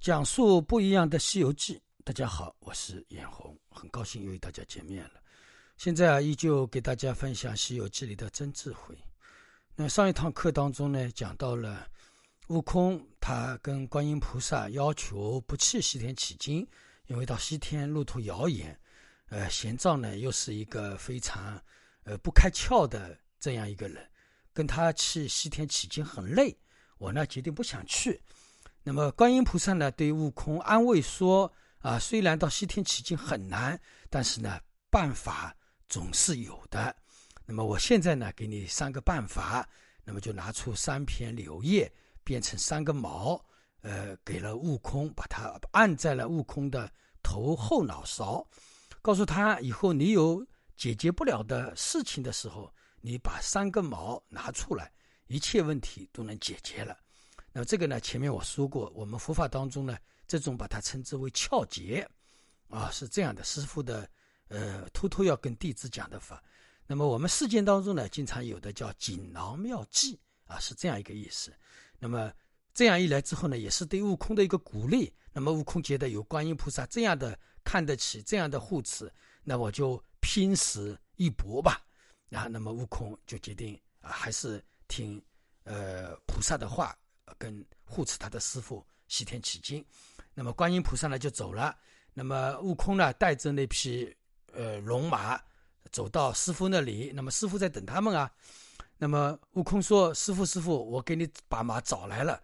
讲述不一样的《西游记》。大家好，我是眼红，很高兴又与大家见面了。现在啊，依旧给大家分享《西游记》里的真智慧。那上一堂课当中呢，讲到了悟空，他跟观音菩萨要求不去西天取经，因为到西天路途遥远。呃，玄奘呢，又是一个非常呃不开窍的这样一个人，跟他去西天取经很累。我呢，决定不想去。那么观音菩萨呢，对悟空安慰说：“啊，虽然到西天取经很难，但是呢，办法总是有的。那么我现在呢，给你三个办法。那么就拿出三片柳叶，变成三个毛，呃，给了悟空，把它按在了悟空的头后脑勺，告诉他以后你有解决不了的事情的时候，你把三根毛拿出来，一切问题都能解决了。”那么这个呢，前面我说过，我们佛法当中呢，这种把它称之为窍诀，啊，是这样的。师傅的，呃，偷偷要跟弟子讲的法。那么我们世间当中呢，经常有的叫锦囊妙计，啊，是这样一个意思。那么这样一来之后呢，也是对悟空的一个鼓励。那么悟空觉得有观音菩萨这样的看得起，这样的护持，那我就拼死一搏吧。然后，那么悟空就决定啊，还是听呃菩萨的话。跟护持他的师傅西天取经，那么观音菩萨呢就走了，那么悟空呢带着那匹呃龙马走到师傅那里，那么师傅在等他们啊，那么悟空说：“师傅，师傅，我给你把马找来了。”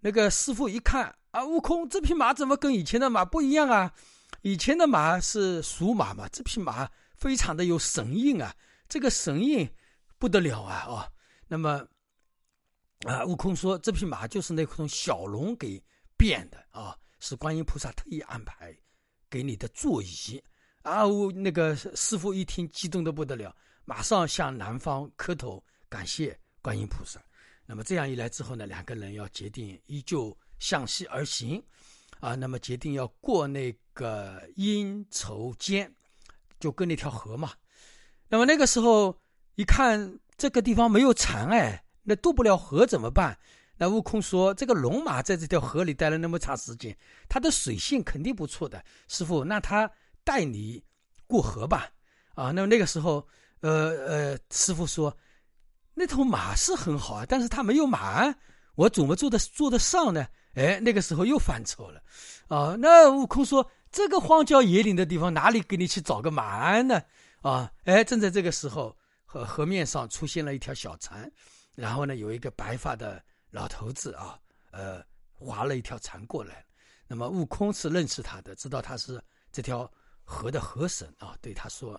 那个师傅一看啊，悟空这匹马怎么跟以前的马不一样啊？以前的马是属马嘛，这匹马非常的有神印啊，这个神印不得了啊啊，那么。啊！悟空说：“这匹马就是那头小龙给变的啊，是观音菩萨特意安排给你的座椅。”啊！那个师傅一听，激动的不得了，马上向南方磕头感谢观音菩萨。那么这样一来之后呢，两个人要决定依旧向西而行，啊，那么决定要过那个阴愁间，就隔那条河嘛。那么那个时候一看这个地方没有船哎。那渡不了河怎么办？那悟空说：“这个龙马在这条河里待了那么长时间，它的水性肯定不错的。师傅，那他带你过河吧。”啊，那么那个时候，呃呃，师傅说：“那头马是很好啊，但是它没有马鞍，我怎么做的做得上呢？”哎，那个时候又犯愁了。啊，那悟空说：“这个荒郊野岭的地方，哪里给你去找个马鞍呢？”啊，哎，正在这个时候，河河面上出现了一条小船。然后呢，有一个白发的老头子啊，呃，划了一条船过来。那么悟空是认识他的，知道他是这条河的河神啊，对他说：“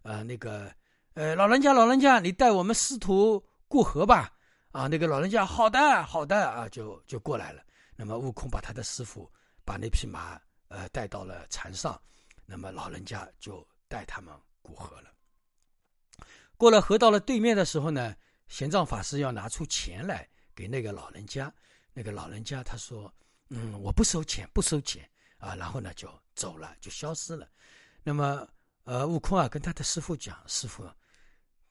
呃，那个，呃，老人家，老人家，你带我们师徒过河吧。”啊，那个老人家，好的，好的啊，就就过来了。那么悟空把他的师傅把那匹马呃带到了船上，那么老人家就带他们过河了。过了河到了对面的时候呢。玄奘法师要拿出钱来给那个老人家，那个老人家他说：“嗯，我不收钱，不收钱啊。”然后呢就走了，就消失了。那么，呃，悟空啊跟他的师傅讲：“师傅，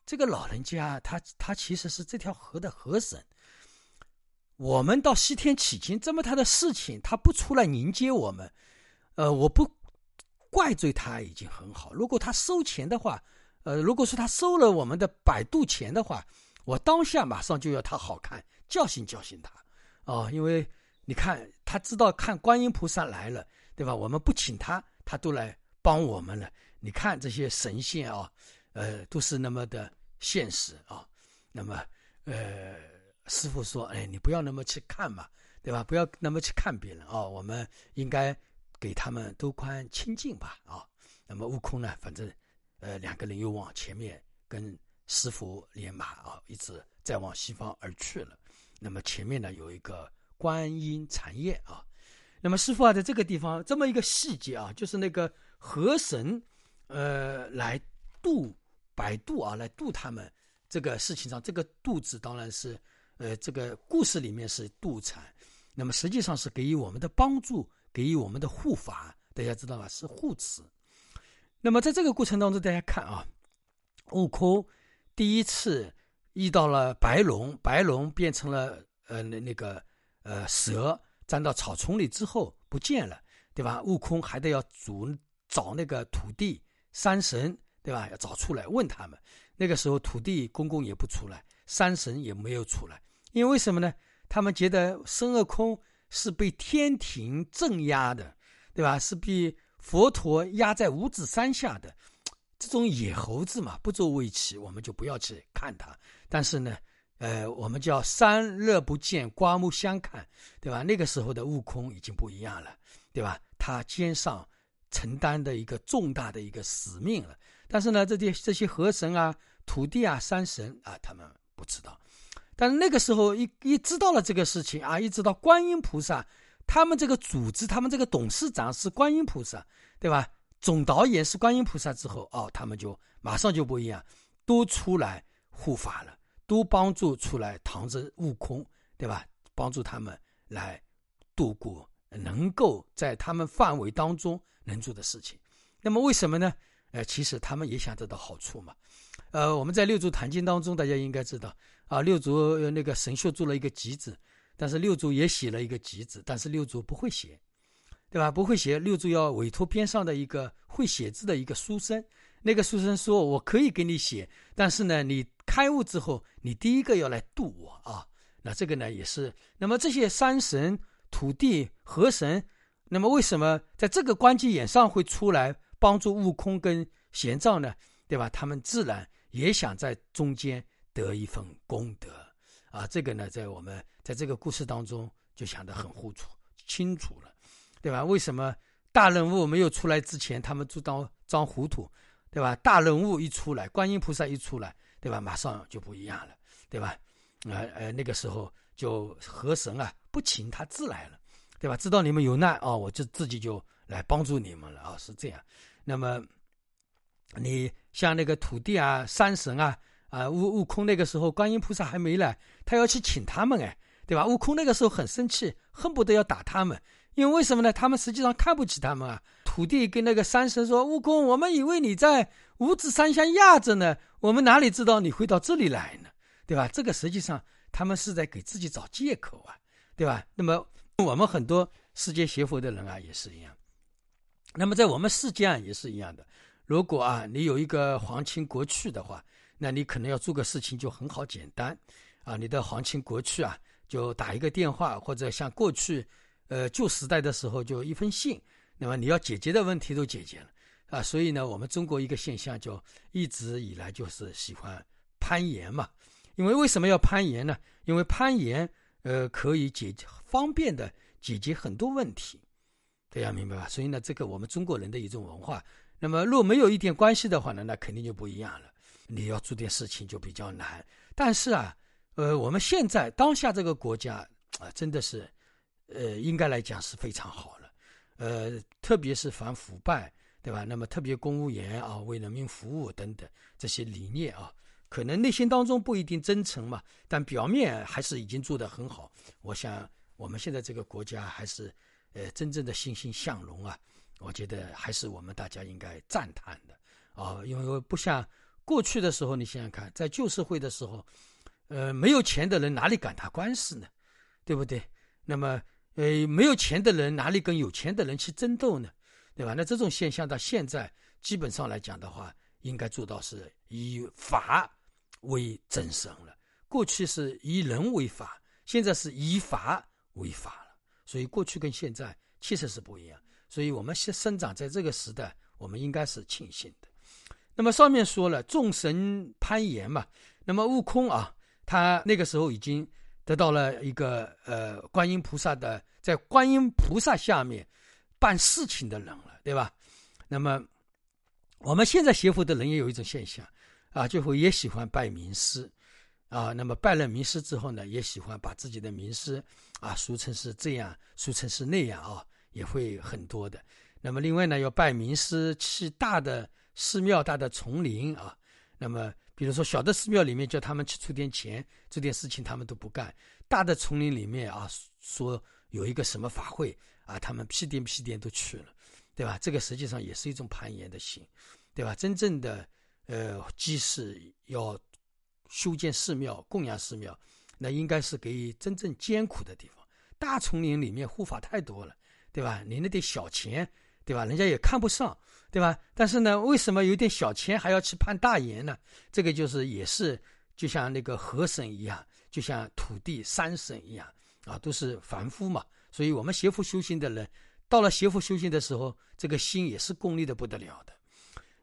这个老人家他他其实是这条河的河神。我们到西天取经这么大的事情，他不出来迎接我们，呃，我不怪罪他已经很好。如果他收钱的话，呃，如果说他收了我们的摆渡钱的话。”我当下马上就要他好看，教训教训他，哦，因为你看他知道看观音菩萨来了，对吧？我们不请他，他都来帮我们了。你看这些神仙啊，呃，都是那么的现实啊。那么，呃，师傅说，哎，你不要那么去看嘛，对吧？不要那么去看别人啊。我们应该给他们多宽清净吧，啊。那么悟空呢，反正，呃，两个人又往前面跟。师傅连马啊，一直在往西方而去了。那么前面呢有一个观音禅院啊。那么师傅啊，在这个地方这么一个细节啊，就是那个河神，呃，来渡摆渡啊，来渡他们这个事情上，这个渡字当然是，呃，这个故事里面是渡禅，那么实际上是给予我们的帮助，给予我们的护法，大家知道吧？是护持。那么在这个过程当中，大家看啊，悟空。第一次遇到了白龙，白龙变成了呃那那个呃蛇，钻到草丛里之后不见了，对吧？悟空还得要主找那个土地山神，对吧？要找出来问他们。那个时候土地公公也不出来，山神也没有出来，因为什么呢？他们觉得孙悟空是被天庭镇压的，对吧？是被佛陀压在五指山下的这种野猴子嘛，不足为奇，我们就不要去看他。但是呢，呃，我们叫山热不见，刮目相看，对吧？那个时候的悟空已经不一样了，对吧？他肩上承担的一个重大的一个使命了。但是呢，这些这些河神啊。土地啊，山神啊，他们不知道，但是那个时候一一知道了这个事情啊，一直到观音菩萨，他们这个组织，他们这个董事长是观音菩萨，对吧？总导演是观音菩萨之后，哦，他们就马上就不一样，都出来护法了，都帮助出来扛着悟空，对吧？帮助他们来度过，能够在他们范围当中能做的事情。那么为什么呢？呃，其实他们也想得到好处嘛。呃，我们在六祖坛经当中，大家应该知道啊，六祖那个神秀做了一个集子，但是六祖也写了一个集子，但是六祖不会写，对吧？不会写，六祖要委托边上的一个会写字的一个书生，那个书生说：“我可以给你写，但是呢，你开悟之后，你第一个要来度我啊。”那这个呢，也是。那么这些山神、土地、河神，那么为什么在这个关节眼上会出来帮助悟空跟玄奘呢？对吧？他们自然。也想在中间得一份功德啊！这个呢，在我们在这个故事当中就想得很清楚清楚了，对吧？为什么大人物没有出来之前，他们就当装糊涂，对吧？大人物一出来，观音菩萨一出来，对吧？马上就不一样了，对吧？呃呃，那个时候就河神啊不请他自来了，对吧？知道你们有难啊，我就自己就来帮助你们了啊，是这样。那么。你像那个土地啊、山神啊、啊悟悟空那个时候，观音菩萨还没来，他要去请他们哎，对吧？悟空那个时候很生气，恨不得要打他们，因为为什么呢？他们实际上看不起他们啊。土地跟那个山神说：“悟空，我们以为你在五指山下压着呢，我们哪里知道你会到这里来呢？对吧？这个实际上他们是在给自己找借口啊，对吧？那么我们很多世界学佛的人啊也是一样，那么在我们世间也是一样的。”如果啊，你有一个皇亲国戚的话，那你可能要做个事情就很好简单，啊，你的皇亲国戚啊，就打一个电话，或者像过去，呃，旧时代的时候就一封信，那么你要解决的问题都解决了，啊，所以呢，我们中国一个现象就一直以来就是喜欢攀岩嘛，因为为什么要攀岩呢？因为攀岩，呃，可以解方便的解决很多问题，大家明白吧？所以呢，这个我们中国人的一种文化。那么，若没有一点关系的话呢，那肯定就不一样了。你要做点事情就比较难。但是啊，呃，我们现在当下这个国家啊，真的是，呃，应该来讲是非常好了。呃，特别是反腐败，对吧？那么特别公务员啊，为人民服务等等这些理念啊，可能内心当中不一定真诚嘛，但表面还是已经做得很好。我想，我们现在这个国家还是，呃，真正的欣欣向荣啊。我觉得还是我们大家应该赞叹的啊，因为不像过去的时候，你想想看，在旧社会的时候，呃，没有钱的人哪里敢打官司呢？对不对？那么，呃，没有钱的人哪里跟有钱的人去争斗呢？对吧？那这种现象到现在基本上来讲的话，应该做到是以法为真神了。过去是以人为法，现在是以法为法了。所以过去跟现在其实是不一样。所以，我们生生长在这个时代，我们应该是庆幸的。那么上面说了，众神攀岩嘛，那么悟空啊，他那个时候已经得到了一个呃观音菩萨的，在观音菩萨下面办事情的人了，对吧？那么我们现在学佛的人也有一种现象啊，就会也喜欢拜名师啊。那么拜了名师之后呢，也喜欢把自己的名师啊，俗称是这样，俗称是那样啊。也会很多的，那么另外呢，要拜名师去大的寺庙、大的丛林啊。那么，比如说小的寺庙里面叫他们去出点钱，这点事情他们都不干；大的丛林里面啊，说有一个什么法会啊，他们屁颠屁颠都去了，对吧？这个实际上也是一种攀岩的心，对吧？真正的呃，即使要修建寺庙、供养寺庙，那应该是给真正艰苦的地方。大丛林里面护法太多了，对吧？你那点小钱，对吧？人家也看不上，对吧？但是呢，为什么有点小钱还要去攀大岩呢？这个就是也是就像那个河神一样，就像土地山神一样啊，都是凡夫嘛。所以我们邪佛修行的人，到了邪佛修行的时候，这个心也是功利的不得了的。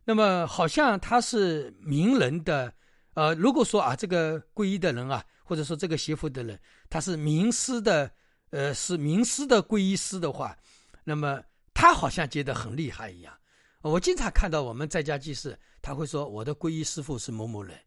那么好像他是名人的，呃，如果说啊，这个皈依的人啊，或者说这个邪佛的人，他是名师的，呃，是名师的皈依师的话，那么他好像觉得很厉害一样。我经常看到我们在家祭祀，他会说我的皈依师傅是某某人，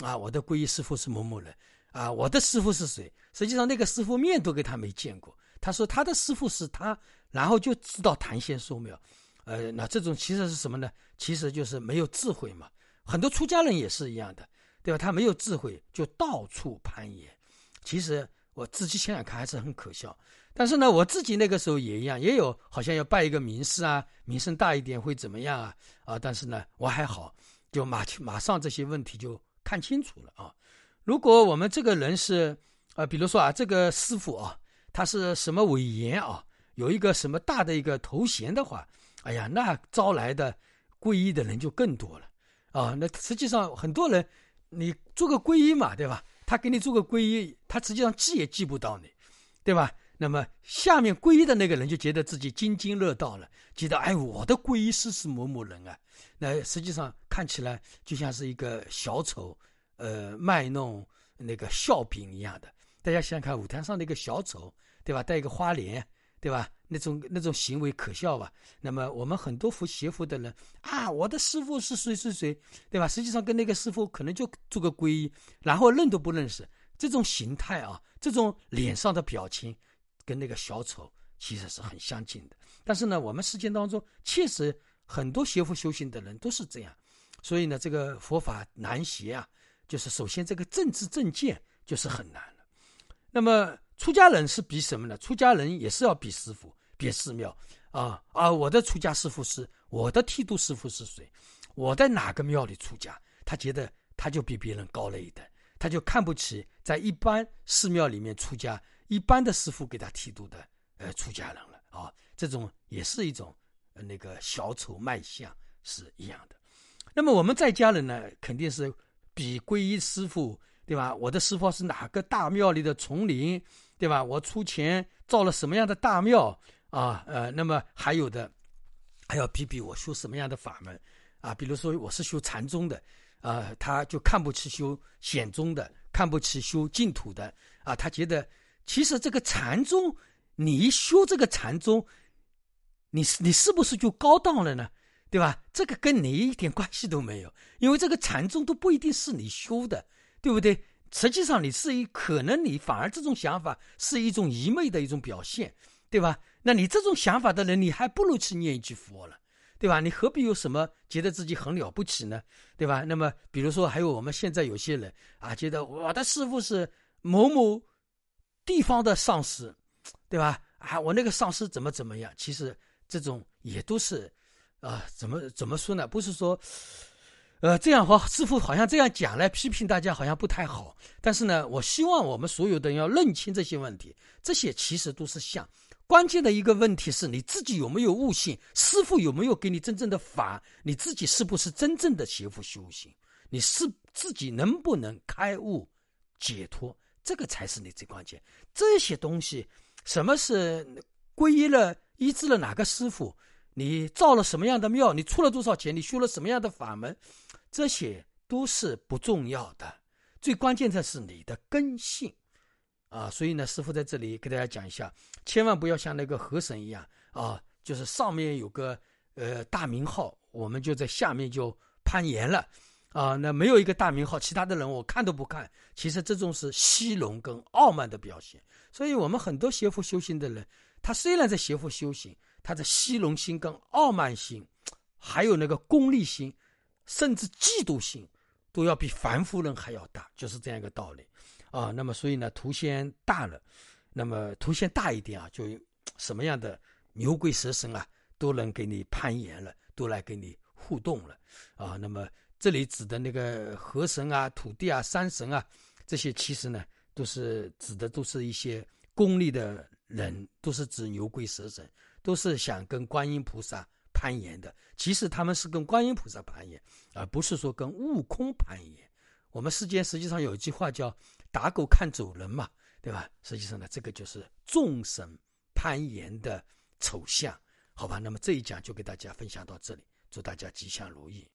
啊，我的皈依师傅是某某人，啊，我的师傅是谁？实际上那个师傅面都跟他没见过。他说他的师傅是他，然后就知道谈仙说妙。呃，那这种其实是什么呢？其实就是没有智慧嘛。很多出家人也是一样的，对吧？他没有智慧，就到处攀岩。其实我自己想想看，还是很可笑。但是呢，我自己那个时候也一样，也有好像要拜一个名师啊，名声大一点会怎么样啊？啊，但是呢，我还好，就马马上这些问题就看清楚了啊。如果我们这个人是，呃，比如说啊，这个师傅啊，他是什么伟言啊，有一个什么大的一个头衔的话。哎呀，那招来的皈依的人就更多了啊！那实际上很多人，你做个皈依嘛，对吧？他给你做个皈依，他实际上记也记不到你，对吧？那么下面皈依的那个人就觉得自己津津乐道了，觉得哎，我的皈依师是某某人啊。那实际上看起来就像是一个小丑，呃，卖弄那个笑柄一样的。大家想想看，舞台上的一个小丑，对吧？戴一个花脸。对吧？那种那种行为可笑吧？那么我们很多服邪佛的人啊，我的师傅是谁谁谁，对吧？实际上跟那个师傅可能就做个皈依，然后认都不认识。这种形态啊，这种脸上的表情，跟那个小丑其实是很相近的。但是呢，我们世间当中确实很多邪佛修行的人都是这样，所以呢，这个佛法难学啊，就是首先这个政治正见就是很难了。那么。出家人是比什么呢？出家人也是要比师傅，比寺庙啊啊！我的出家师傅是我的剃度师傅是谁？我在哪个庙里出家？他觉得他就比别人高了一等，他就看不起在一般寺庙里面出家一般的师傅给他剃度的呃出家人了啊！这种也是一种那个小丑卖相是一样的。那么我们在家人呢，肯定是比皈依师傅对吧？我的师傅是哪个大庙里的丛林？对吧？我出钱造了什么样的大庙啊？呃，那么还有的，还要比比我修什么样的法门啊？比如说我是修禅宗的，啊，他就看不起修显宗的，看不起修净土的啊。他觉得其实这个禅宗，你一修这个禅宗，你你是不是就高档了呢？对吧？这个跟你一点关系都没有，因为这个禅宗都不一定是你修的，对不对？实际上，你是一可能你反而这种想法是一种愚昧的一种表现，对吧？那你这种想法的人，你还不如去念一句佛了，对吧？你何必有什么觉得自己很了不起呢？对吧？那么，比如说，还有我们现在有些人啊，觉得我的师傅是某某地方的上司，对吧？啊，我那个上司怎么怎么样？其实这种也都是，啊，怎么怎么说呢？不是说。呃，这样和师傅好像这样讲来批评大家，好像不太好。但是呢，我希望我们所有的人要认清这些问题。这些其实都是像关键的一个问题是你自己有没有悟性，师傅有没有给你真正的法，你自己是不是真正的邪佛修行，你是自己能不能开悟解脱，这个才是你最关键。这些东西，什么是皈依了、医治了哪个师傅？你造了什么样的庙？你出了多少钱？你修了什么样的法门？这些都是不重要的，最关键的是你的根性啊！所以呢，师傅在这里给大家讲一下，千万不要像那个河神一样啊，就是上面有个呃大名号，我们就在下面就攀岩了啊。那没有一个大名号，其他的人我看都不看。其实这种是虚荣跟傲慢的表现。所以我们很多邪佛修行的人，他虽然在邪佛修行。他的虚荣心跟傲慢心，还有那个功利心，甚至嫉妒心，都要比凡夫人还要大，就是这样一个道理啊。那么，所以呢，图仙大了，那么图仙大一点啊，就什么样的牛鬼蛇神啊，都能给你攀岩了，都来给你互动了啊。那么，这里指的那个河神啊、土地啊、山神啊，这些其实呢，都是指的都是一些功利的人，都是指牛鬼蛇神，都是想跟观音菩萨攀岩的。其实他们是跟观音菩萨攀岩，而不是说跟悟空攀岩。我们世间实际上有一句话叫“打狗看主人”嘛，对吧？实际上呢，这个就是众神攀岩的丑相，好吧？那么这一讲就给大家分享到这里，祝大家吉祥如意。